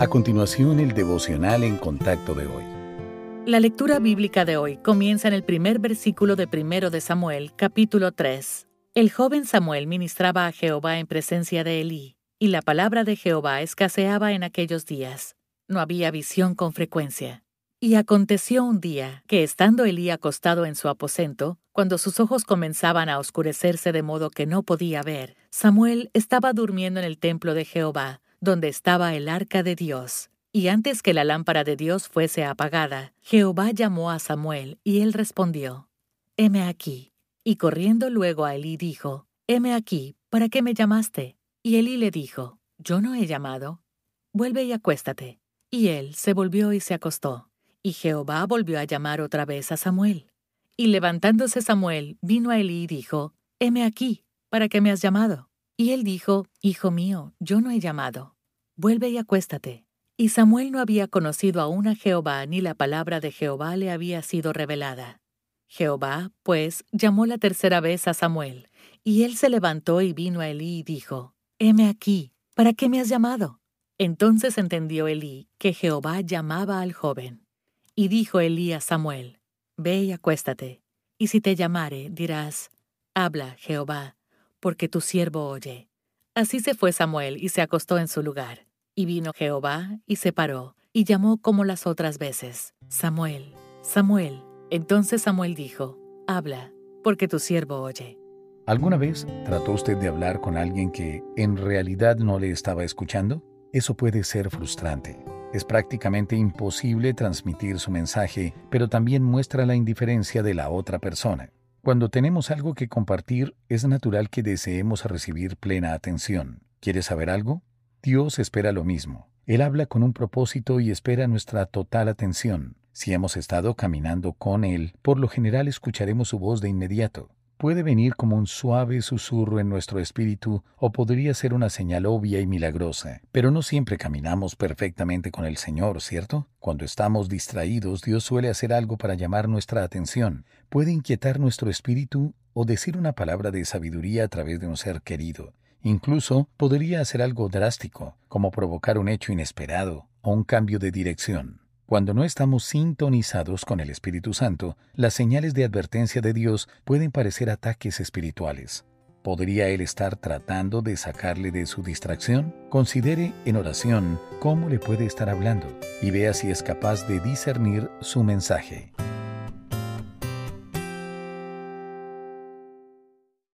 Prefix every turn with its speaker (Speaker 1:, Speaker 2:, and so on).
Speaker 1: A continuación, el devocional en contacto de hoy.
Speaker 2: La lectura bíblica de hoy comienza en el primer versículo de primero de Samuel, capítulo 3. El joven Samuel ministraba a Jehová en presencia de Elí, y la palabra de Jehová escaseaba en aquellos días. No había visión con frecuencia. Y aconteció un día que, estando Elí acostado en su aposento, cuando sus ojos comenzaban a oscurecerse de modo que no podía ver, Samuel estaba durmiendo en el templo de Jehová, donde estaba el arca de Dios. Y antes que la lámpara de Dios fuese apagada, Jehová llamó a Samuel, y él respondió, Heme aquí. Y corriendo luego a Elí dijo, Heme aquí, ¿para qué me llamaste? Y Elí le dijo, Yo no he llamado. Vuelve y acuéstate. Y él se volvió y se acostó. Y Jehová volvió a llamar otra vez a Samuel. Y levantándose Samuel, vino a Elí y dijo, Heme aquí, ¿para qué me has llamado? Y él dijo, Hijo mío, yo no he llamado. Vuelve y acuéstate. Y Samuel no había conocido aún a Jehová, ni la palabra de Jehová le había sido revelada. Jehová, pues, llamó la tercera vez a Samuel, y él se levantó y vino a Elí y dijo, Heme aquí, ¿para qué me has llamado? Entonces entendió Elí que Jehová llamaba al joven. Y dijo Elí a Samuel, Ve y acuéstate, y si te llamare, dirás, Habla, Jehová, porque tu siervo oye. Así se fue Samuel y se acostó en su lugar. Y vino Jehová y se paró, y llamó como las otras veces, Samuel, Samuel. Entonces Samuel dijo, Habla, porque tu siervo oye.
Speaker 1: ¿Alguna vez trató usted de hablar con alguien que en realidad no le estaba escuchando? Eso puede ser frustrante. Es prácticamente imposible transmitir su mensaje, pero también muestra la indiferencia de la otra persona. Cuando tenemos algo que compartir, es natural que deseemos recibir plena atención. ¿Quieres saber algo? Dios espera lo mismo. Él habla con un propósito y espera nuestra total atención. Si hemos estado caminando con Él, por lo general escucharemos su voz de inmediato puede venir como un suave susurro en nuestro espíritu o podría ser una señal obvia y milagrosa. Pero no siempre caminamos perfectamente con el Señor, ¿cierto? Cuando estamos distraídos, Dios suele hacer algo para llamar nuestra atención. Puede inquietar nuestro espíritu o decir una palabra de sabiduría a través de un ser querido. Incluso podría hacer algo drástico, como provocar un hecho inesperado o un cambio de dirección. Cuando no estamos sintonizados con el Espíritu Santo, las señales de advertencia de Dios pueden parecer ataques espirituales. ¿Podría Él estar tratando de sacarle de su distracción? Considere en oración cómo le puede estar hablando y vea si es capaz de discernir su mensaje.